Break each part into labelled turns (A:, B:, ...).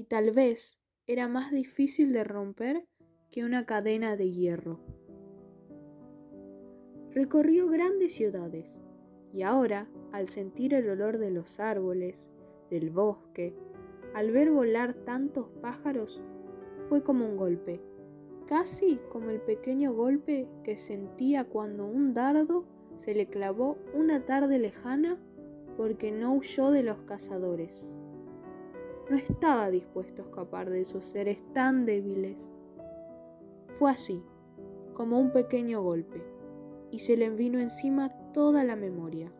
A: y tal vez era más difícil de romper que una cadena de hierro. Recorrió grandes ciudades y ahora, al sentir el olor de los árboles, del bosque, al ver volar tantos pájaros, fue como un golpe, casi como el pequeño golpe que sentía cuando un dardo se le clavó una tarde lejana porque no huyó de los cazadores. No estaba dispuesto a escapar de esos seres tan débiles. Fue así, como un pequeño golpe, y se le vino encima toda la memoria.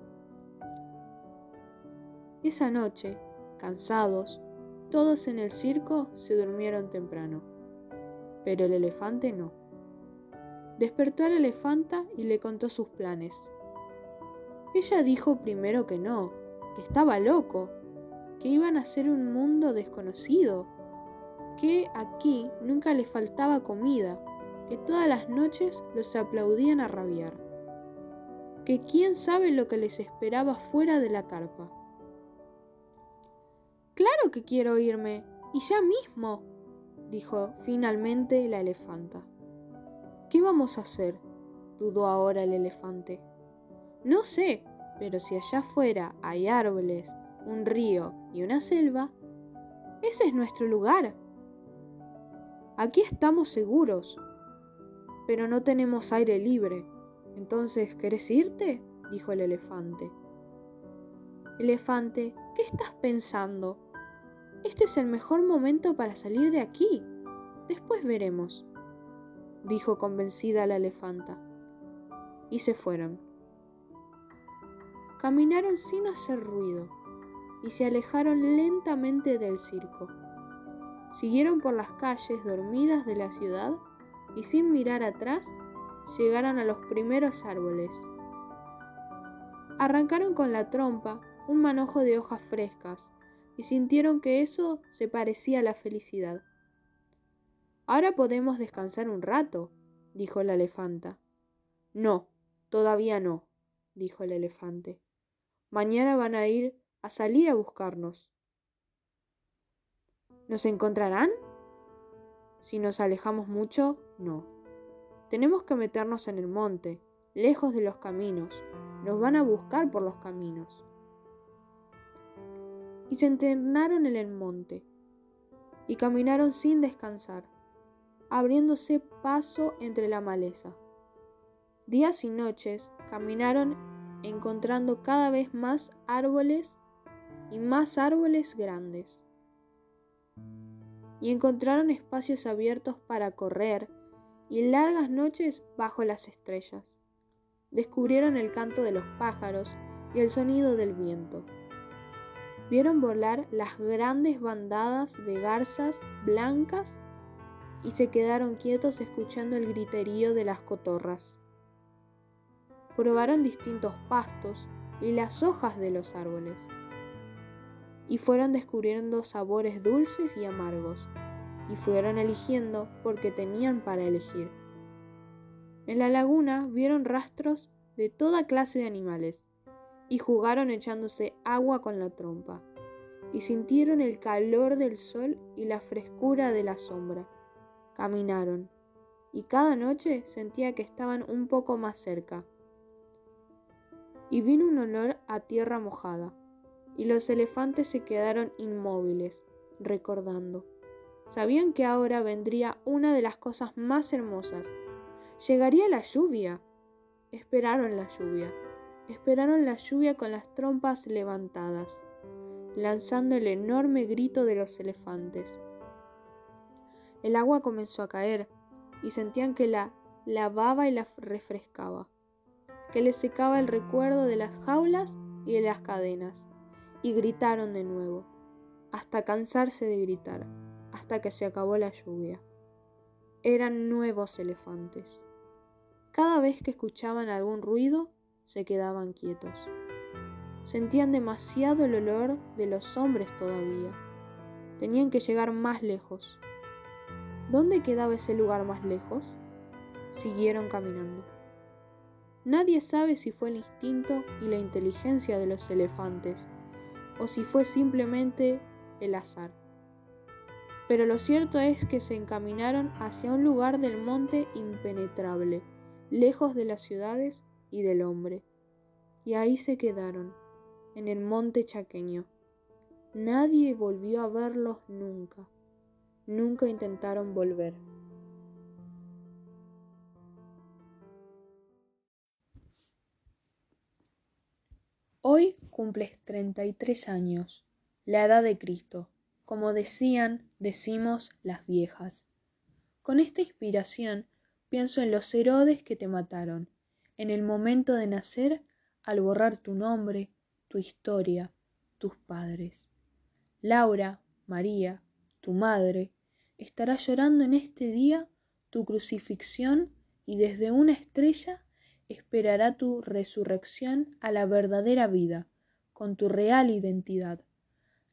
A: Esa noche, cansados, todos en el circo se durmieron temprano, pero el elefante no. Despertó a la elefanta y le contó sus planes. Ella dijo primero que no, que estaba loco, que iban a ser un mundo desconocido, que aquí nunca le faltaba comida, que todas las noches los aplaudían a rabiar, que quién sabe lo que les esperaba fuera de la carpa. Claro que quiero irme, y ya mismo, dijo finalmente la elefanta. ¿Qué vamos a hacer? dudó ahora el elefante. No sé, pero si allá afuera hay árboles, un río y una selva, ese es nuestro lugar. Aquí estamos seguros, pero no tenemos aire libre. Entonces, ¿querés irte? dijo el elefante. Elefante, ¿qué estás pensando? Este es el mejor momento para salir de aquí. Después veremos, dijo convencida la elefanta. Y se fueron. Caminaron sin hacer ruido y se alejaron lentamente del circo. Siguieron por las calles dormidas de la ciudad y sin mirar atrás llegaron a los primeros árboles. Arrancaron con la trompa un manojo de hojas frescas y sintieron que eso se parecía a la felicidad. Ahora podemos descansar un rato, dijo la elefanta. No, todavía no, dijo el elefante. Mañana van a ir a salir a buscarnos. ¿Nos encontrarán? Si nos alejamos mucho, no. Tenemos que meternos en el monte, lejos de los caminos. Nos van a buscar por los caminos y se internaron en el monte, y caminaron sin descansar, abriéndose paso entre la maleza. Días y noches caminaron encontrando cada vez más árboles y más árboles grandes. Y encontraron espacios abiertos para correr y largas noches bajo las estrellas. Descubrieron el canto de los pájaros y el sonido del viento vieron volar las grandes bandadas de garzas blancas y se quedaron quietos escuchando el griterío de las cotorras. Probaron distintos pastos y las hojas de los árboles y fueron descubriendo sabores dulces y amargos y fueron eligiendo porque tenían para elegir. En la laguna vieron rastros de toda clase de animales y jugaron echándose agua con la trompa, y sintieron el calor del sol y la frescura de la sombra. Caminaron, y cada noche sentía que estaban un poco más cerca. Y vino un olor a tierra mojada, y los elefantes se quedaron inmóviles, recordando. Sabían que ahora vendría una de las cosas más hermosas. Llegaría la lluvia. Esperaron la lluvia esperaron la lluvia con las trompas levantadas, lanzando el enorme grito de los elefantes. El agua comenzó a caer y sentían que la lavaba y la refrescaba, que les secaba el recuerdo de las jaulas y de las cadenas, y gritaron de nuevo, hasta cansarse de gritar, hasta que se acabó la lluvia. Eran nuevos elefantes. Cada vez que escuchaban algún ruido, se quedaban quietos. Sentían demasiado el olor de los hombres todavía. Tenían que llegar más lejos. ¿Dónde quedaba ese lugar más lejos? Siguieron caminando. Nadie sabe si fue el instinto y la inteligencia de los elefantes o si fue simplemente el azar. Pero lo cierto es que se encaminaron hacia un lugar del monte impenetrable, lejos de las ciudades y del hombre. Y ahí se quedaron, en el monte chaqueño. Nadie volvió a verlos nunca. Nunca intentaron volver. Hoy cumples 33 años, la edad de Cristo, como decían, decimos las viejas. Con esta inspiración pienso en los Herodes que te mataron, en el momento de nacer, al borrar tu nombre, tu historia, tus padres. Laura, María, tu madre, estará llorando en este día tu crucifixión y desde una estrella esperará tu resurrección a la verdadera vida, con tu real identidad,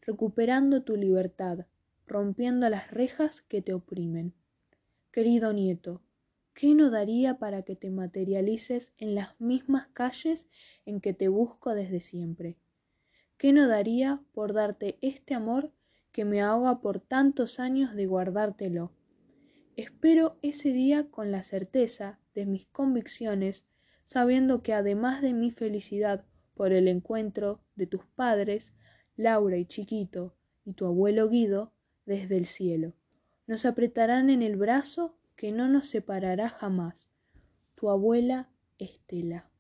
A: recuperando tu libertad, rompiendo las rejas que te oprimen. Querido nieto, ¿qué no daría para que te materialices en las mismas calles en que te busco desde siempre? ¿Qué no daría por darte este amor que me ahoga por tantos años de guardártelo? Espero ese día con la certeza de mis convicciones, sabiendo que además de mi felicidad por el encuentro de tus padres, Laura y Chiquito, y tu abuelo Guido, desde el cielo, nos apretarán en el brazo que no nos separará jamás. Tu abuela Estela.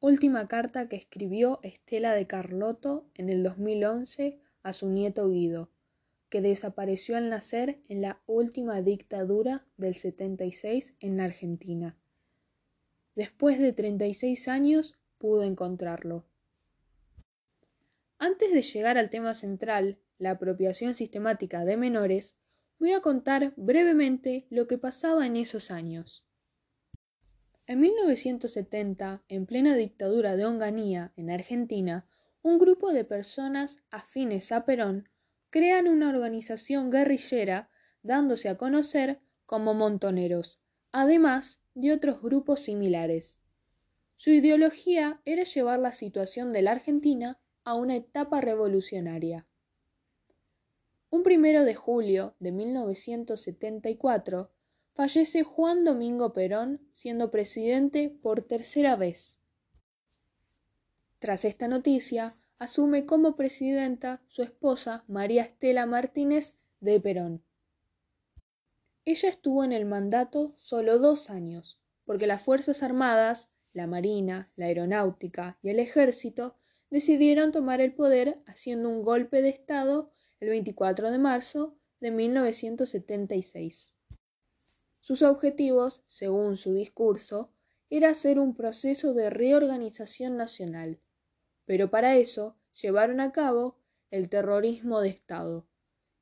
A: Última carta que escribió Estela de Carlotto en el 2011 a su nieto Guido, que desapareció al nacer en la última dictadura del 76 en la Argentina. Después de 36 años pudo encontrarlo. Antes de llegar al tema central, la apropiación sistemática de menores, voy a contar brevemente lo que pasaba en esos años. En 1970, en plena dictadura de Onganía, en Argentina, un grupo de personas afines a Perón crean una organización guerrillera dándose a conocer como montoneros, además de otros grupos similares. Su ideología era llevar la situación de la Argentina a una etapa revolucionaria. Un primero de julio de 1974, fallece Juan Domingo Perón siendo presidente por tercera vez. Tras esta noticia, asume como presidenta su esposa María Estela Martínez de Perón. Ella estuvo en el mandato solo dos años, porque las Fuerzas Armadas, la Marina, la Aeronáutica y el Ejército decidieron tomar el poder haciendo un golpe de Estado el 24 de marzo de 1976. Sus objetivos, según su discurso, era hacer un proceso de reorganización nacional, pero para eso llevaron a cabo el terrorismo de Estado,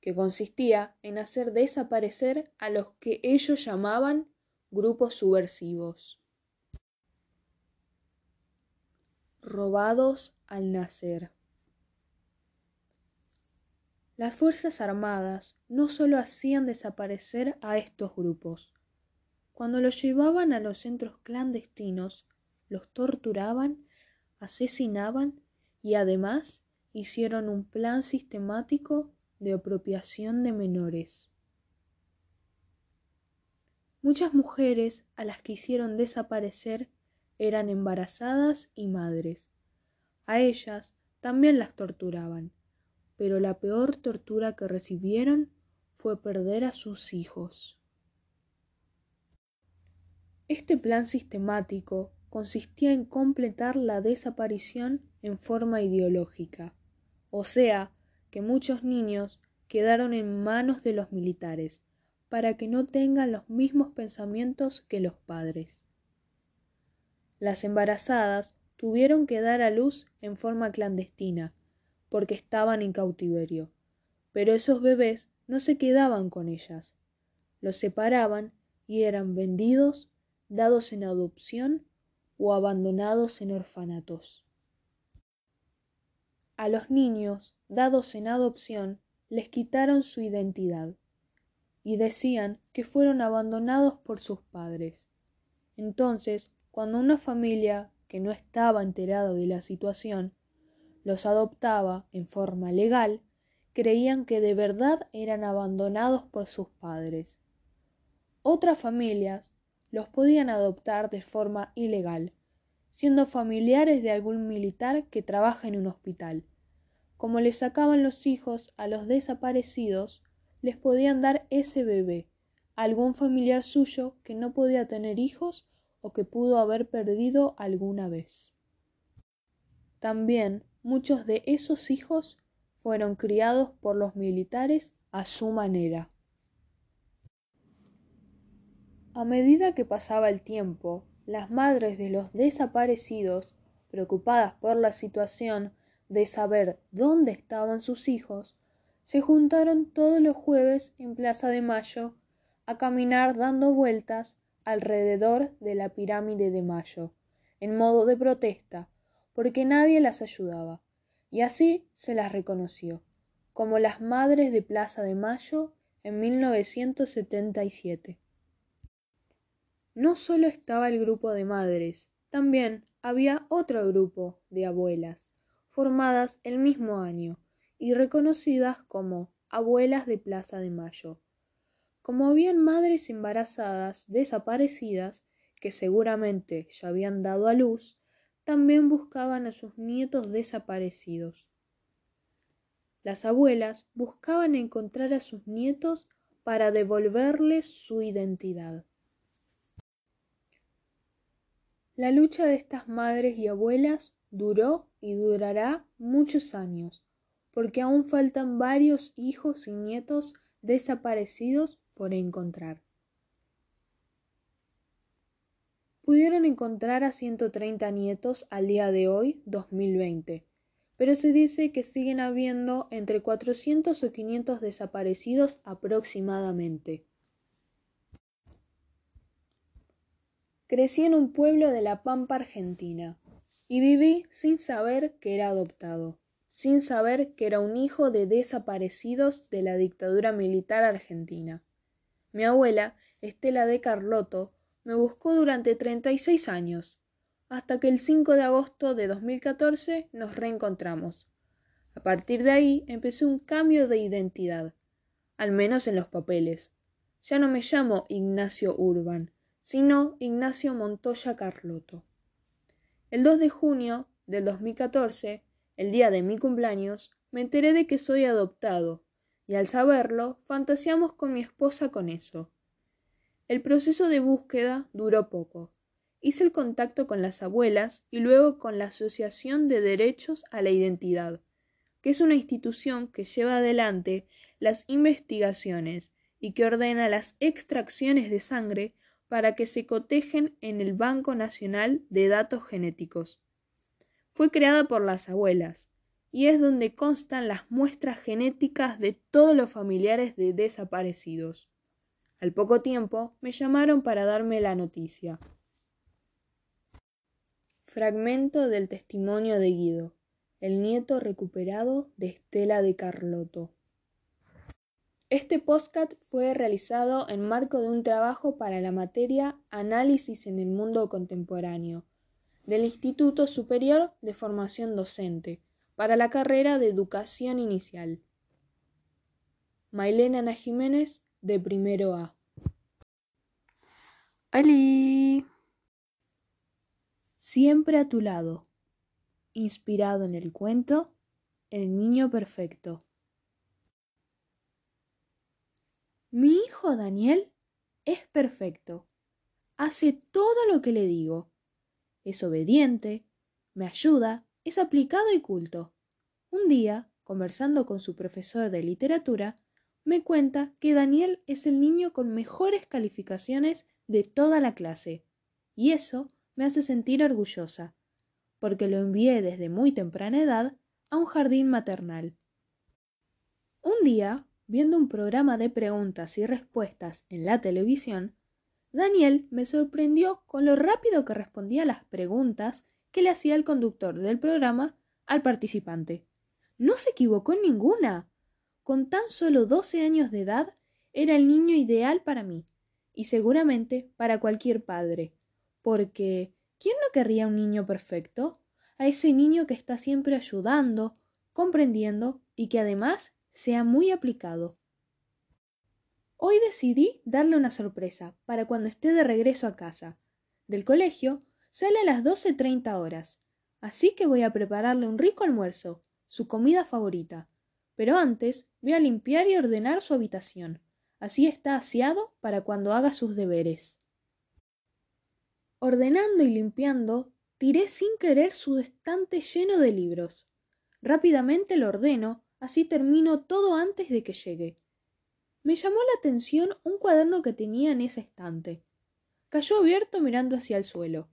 A: que consistía en hacer desaparecer a los que ellos llamaban grupos subversivos. Robados al nacer. Las Fuerzas Armadas no solo hacían desaparecer a estos grupos. Cuando los llevaban a los centros clandestinos, los torturaban, asesinaban y además hicieron un plan sistemático de apropiación de menores. Muchas mujeres a las que hicieron desaparecer eran embarazadas y madres. A ellas también las torturaban pero la peor tortura que recibieron fue perder a sus hijos. Este plan sistemático consistía en completar la desaparición en forma ideológica, o sea, que muchos niños quedaron en manos de los militares, para que no tengan los mismos pensamientos que los padres. Las embarazadas tuvieron que dar a luz en forma clandestina, porque estaban en cautiverio. Pero esos bebés no se quedaban con ellas. Los separaban y eran vendidos, dados en adopción o abandonados en orfanatos. A los niños dados en adopción les quitaron su identidad y decían que fueron abandonados por sus padres. Entonces, cuando una familia que no estaba enterada de la situación los adoptaba en forma legal, creían que de verdad eran abandonados por sus padres. Otras familias los podían adoptar de forma ilegal, siendo familiares de algún militar que trabaja en un hospital. Como le sacaban los hijos a los desaparecidos, les podían dar ese bebé a algún familiar suyo que no podía tener hijos o que pudo haber perdido alguna vez. También muchos de esos hijos fueron criados por los militares a su manera. A medida que pasaba el tiempo, las madres de los desaparecidos, preocupadas por la situación de saber dónde estaban sus hijos, se juntaron todos los jueves en Plaza de Mayo a caminar dando vueltas alrededor de la pirámide de Mayo, en modo de protesta, porque nadie las ayudaba, y así se las reconoció, como las madres de Plaza de Mayo en 1977. No solo estaba el grupo de madres, también había otro grupo de abuelas, formadas el mismo año y reconocidas como abuelas de Plaza de Mayo. Como habían madres embarazadas desaparecidas, que seguramente ya habían dado a luz, también buscaban a sus nietos desaparecidos. Las abuelas buscaban encontrar a sus nietos para devolverles su identidad. La lucha de estas madres y abuelas duró y durará muchos años, porque aún faltan varios hijos y nietos desaparecidos por encontrar. Pudieron encontrar a 130 nietos al día de hoy, 2020, pero se dice que siguen habiendo entre 400 o 500 desaparecidos aproximadamente. Crecí en un pueblo de La Pampa, Argentina, y viví sin saber que era adoptado, sin saber que era un hijo de desaparecidos de la dictadura militar argentina. Mi abuela, Estela de Carlotto, me buscó durante treinta y seis años, hasta que el 5 de agosto de 2014 nos reencontramos. A partir de ahí empecé un cambio de identidad, al menos en los papeles. Ya no me llamo Ignacio Urban, sino Ignacio Montoya Carlotto. El 2 de junio del 2014, el día de mi cumpleaños, me enteré de que soy adoptado, y al saberlo, fantaseamos con mi esposa con eso. El proceso de búsqueda duró poco. Hice el contacto con las abuelas y luego con la Asociación de Derechos a la Identidad, que es una institución que lleva adelante las investigaciones y que ordena las extracciones de sangre para que se cotejen en el Banco Nacional de Datos Genéticos. Fue creada por las abuelas y es donde constan las muestras genéticas de todos los familiares de desaparecidos. Al poco tiempo me llamaron para darme la noticia. Fragmento del testimonio de Guido, el nieto recuperado de Estela de Carlotto. Este postcat fue realizado en marco de un trabajo para la materia Análisis en el mundo contemporáneo del Instituto Superior de Formación Docente para la carrera de Educación Inicial. Mailena Ana Jiménez, de primero A. Ali. Siempre a tu lado. Inspirado en el cuento El Niño Perfecto. Mi hijo Daniel es perfecto. Hace todo lo que le digo. Es obediente, me ayuda, es aplicado y culto. Un día, conversando con su profesor de literatura, me cuenta que Daniel es el niño con mejores calificaciones de toda la clase. Y eso me hace sentir orgullosa, porque lo envié desde muy temprana edad a un jardín maternal. Un día viendo un programa de preguntas y respuestas en la televisión, Daniel me sorprendió con lo rápido que respondía a las preguntas que le hacía el conductor del programa al participante. No se equivocó en ninguna. Con tan solo doce años de edad, era el niño ideal para mí, y seguramente para cualquier padre, porque ¿quién no querría un niño perfecto? A ese niño que está siempre ayudando, comprendiendo y que además sea muy aplicado. Hoy decidí darle una sorpresa para cuando esté de regreso a casa. Del colegio sale a las 12.30 horas, así que voy a prepararle un rico almuerzo, su comida favorita. Pero antes voy a limpiar y ordenar su habitación. Así está aseado para cuando haga sus deberes. Ordenando y limpiando, tiré sin querer su estante lleno de libros. Rápidamente lo ordeno, así termino todo antes de que llegue. Me llamó la atención un cuaderno que tenía en ese estante. Cayó abierto mirando hacia el suelo.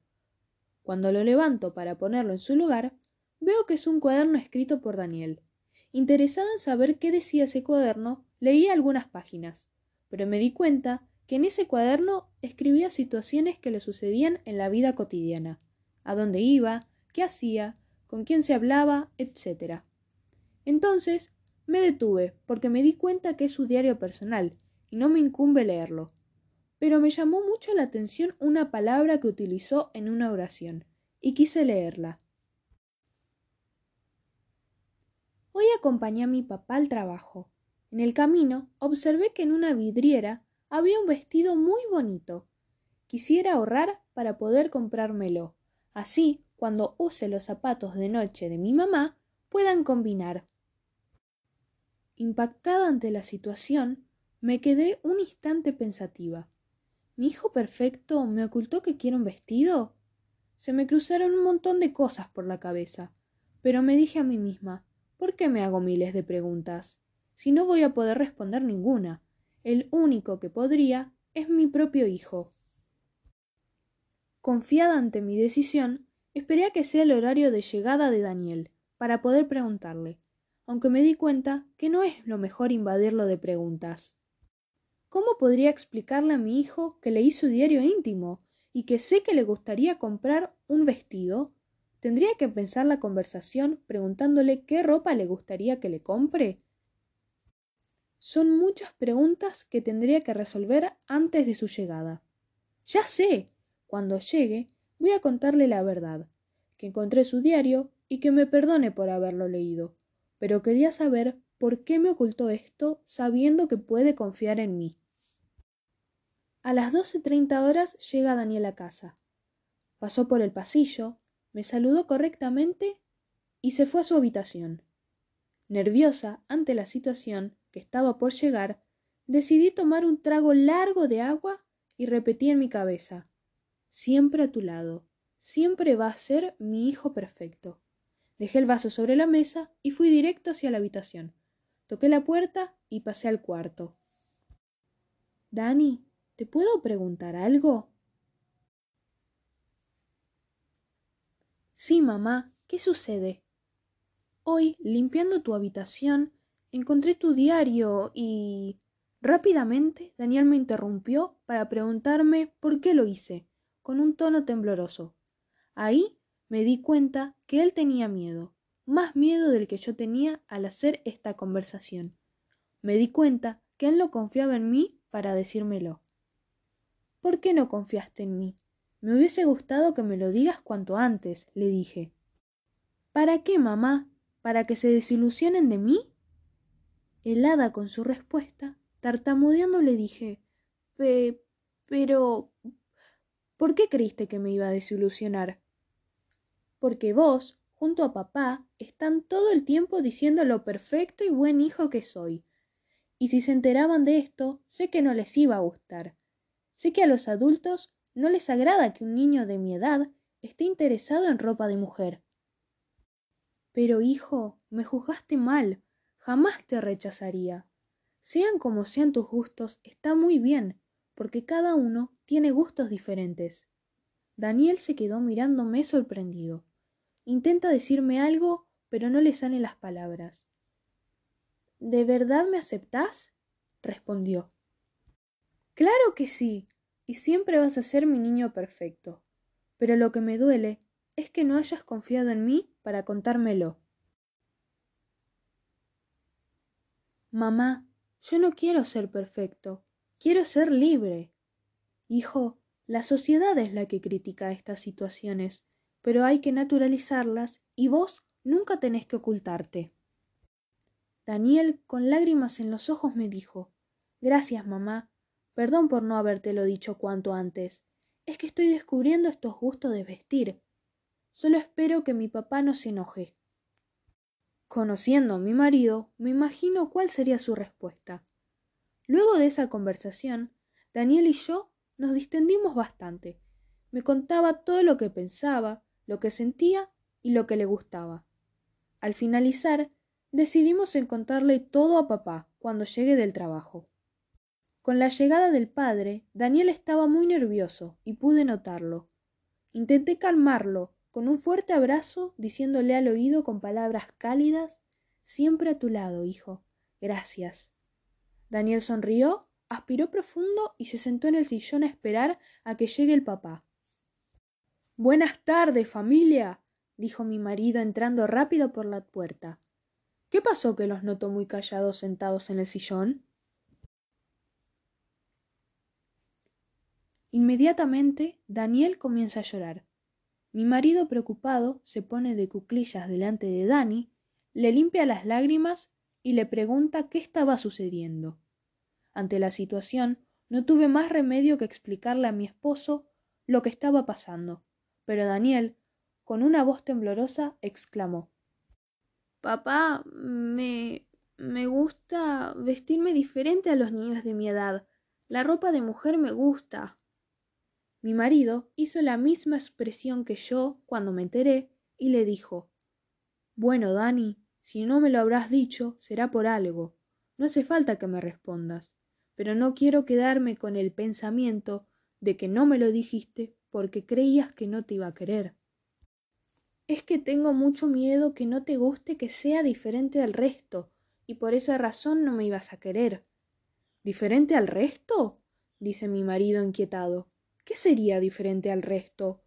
A: Cuando lo levanto para ponerlo en su lugar, veo que es un cuaderno escrito por Daniel. Interesada en saber qué decía ese cuaderno, leí algunas páginas, pero me di cuenta que en ese cuaderno escribía situaciones que le sucedían en la vida cotidiana, a dónde iba, qué hacía, con quién se hablaba, etc. Entonces me detuve porque me di cuenta que es su diario personal y no me incumbe leerlo. Pero me llamó mucho la atención una palabra que utilizó en una oración, y quise leerla. Hoy acompañé a mi papá al trabajo. En el camino observé que en una vidriera había un vestido muy bonito. Quisiera ahorrar para poder comprármelo. Así, cuando use los zapatos de noche de mi mamá, puedan combinar. Impactada ante la situación, me quedé un instante pensativa. ¿Mi hijo perfecto me ocultó que quiere un vestido? Se me cruzaron un montón de cosas por la cabeza, pero me dije a mí misma, ¿por qué me hago miles de preguntas? Si no voy a poder responder ninguna. El único que podría es mi propio hijo. Confiada ante mi decisión, esperé a que sea el horario de llegada de Daniel, para poder preguntarle aunque me di cuenta que no es lo mejor invadirlo de preguntas. ¿Cómo podría explicarle a mi hijo que leí su diario íntimo y que sé que le gustaría comprar un vestido? ¿Tendría que pensar la conversación preguntándole qué ropa le gustaría que le compre? Son muchas preguntas que tendría que resolver antes de su llegada. Ya sé. Cuando llegue, voy a contarle la verdad, que encontré su diario y que me perdone por haberlo leído pero quería saber por qué me ocultó esto sabiendo que puede confiar en mí. A las doce treinta horas llega Daniel a casa. Pasó por el pasillo, me saludó correctamente y se fue a su habitación. Nerviosa ante la situación que estaba por llegar, decidí tomar un trago largo de agua y repetí en mi cabeza Siempre a tu lado, siempre va a ser mi hijo perfecto. Dejé el vaso sobre la mesa y fui directo hacia la habitación. Toqué la puerta y pasé al cuarto. Dani, ¿te puedo preguntar algo? Sí, mamá, ¿qué sucede? Hoy, limpiando tu habitación, encontré tu diario y... Rápidamente, Daniel me interrumpió para preguntarme por qué lo hice, con un tono tembloroso. Ahí me di cuenta que él tenía miedo, más miedo del que yo tenía al hacer esta conversación. Me di cuenta que él no confiaba en mí para decírmelo. ¿Por qué no confiaste en mí? Me hubiese gustado que me lo digas cuanto antes, le dije. ¿Para qué, mamá? ¿Para que se desilusionen de mí? Helada con su respuesta, tartamudeando le dije Pe pero. ¿Por qué creíste que me iba a desilusionar? Porque vos, junto a papá, están todo el tiempo diciendo lo perfecto y buen hijo que soy. Y si se enteraban de esto, sé que no les iba a gustar. Sé que a los adultos no les agrada que un niño de mi edad esté interesado en ropa de mujer. Pero, hijo, me juzgaste mal. Jamás te rechazaría. Sean como sean tus gustos, está muy bien, porque cada uno tiene gustos diferentes. Daniel se quedó mirándome sorprendido. Intenta decirme algo, pero no le salen las palabras. ¿De verdad me aceptás? respondió. Claro que sí, y siempre vas a ser mi niño perfecto. Pero lo que me duele es que no hayas confiado en mí para contármelo. Mamá, yo no quiero ser perfecto, quiero ser libre. Hijo, la sociedad es la que critica estas situaciones pero hay que naturalizarlas y vos nunca tenés que ocultarte. Daniel, con lágrimas en los ojos, me dijo Gracias, mamá. Perdón por no habértelo dicho cuanto antes. Es que estoy descubriendo estos gustos de vestir. Solo espero que mi papá no se enoje. Conociendo a mi marido, me imagino cuál sería su respuesta. Luego de esa conversación, Daniel y yo nos distendimos bastante. Me contaba todo lo que pensaba, lo que sentía y lo que le gustaba. Al finalizar, decidimos encontrarle todo a papá cuando llegue del trabajo. Con la llegada del padre, Daniel estaba muy nervioso y pude notarlo. Intenté calmarlo con un fuerte abrazo, diciéndole al oído con palabras cálidas Siempre a tu lado, hijo. Gracias. Daniel sonrió, aspiró profundo y se sentó en el sillón a esperar a que llegue el papá. Buenas tardes, familia, dijo mi marido entrando rápido por la puerta. ¿Qué pasó que los noto muy callados sentados en el sillón? Inmediatamente Daniel comienza a llorar. Mi marido preocupado se pone de cuclillas delante de Dani, le limpia las lágrimas y le pregunta qué estaba sucediendo. Ante la situación, no tuve más remedio que explicarle a mi esposo lo que estaba pasando, pero Daniel, con una voz temblorosa, exclamó Papá, me me gusta vestirme diferente a los niños de mi edad. La ropa de mujer me gusta. Mi marido hizo la misma expresión que yo cuando me enteré y le dijo Bueno, Dani, si no me lo habrás dicho, será por algo. No hace falta que me respondas, pero no quiero quedarme con el pensamiento de que no me lo dijiste porque creías que no te iba a querer. Es que tengo mucho miedo que no te guste que sea diferente al resto, y por esa razón no me ibas a querer. ¿Diferente al resto? dice mi marido inquietado. ¿Qué sería diferente al resto?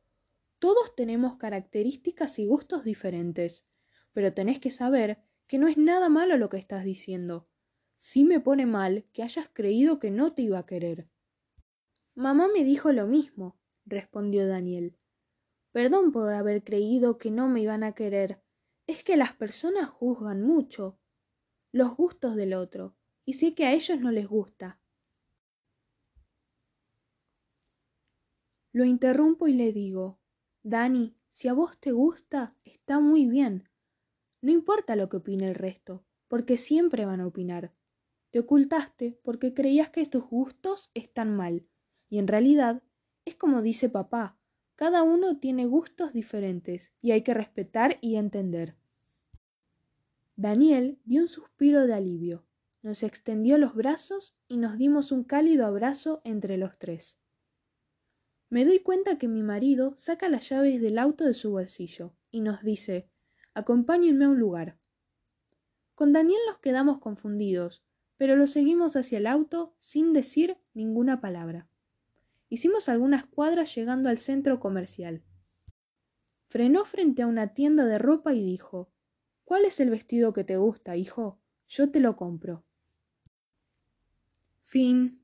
A: Todos tenemos características y gustos diferentes, pero tenés que saber que no es nada malo lo que estás diciendo. Sí me pone mal que hayas creído que no te iba a querer. Mamá me dijo lo mismo, respondió Daniel. Perdón por haber creído que no me iban a querer. Es que las personas juzgan mucho los gustos del otro, y sé que a ellos no les gusta. Lo interrumpo y le digo, Dani, si a vos te gusta, está muy bien. No importa lo que opine el resto, porque siempre van a opinar. Te ocultaste porque creías que tus gustos están mal, y en realidad es como dice papá, cada uno tiene gustos diferentes y hay que respetar y entender. Daniel dio un suspiro de alivio, nos extendió los brazos y nos dimos un cálido abrazo entre los tres. Me doy cuenta que mi marido saca las llaves del auto de su bolsillo y nos dice Acompáñenme a un lugar. Con Daniel nos quedamos confundidos, pero lo seguimos hacia el auto sin decir ninguna palabra. Hicimos algunas cuadras llegando al centro comercial. Frenó frente a una tienda de ropa y dijo ¿Cuál es el vestido que te gusta, hijo? Yo te lo compro. Fin.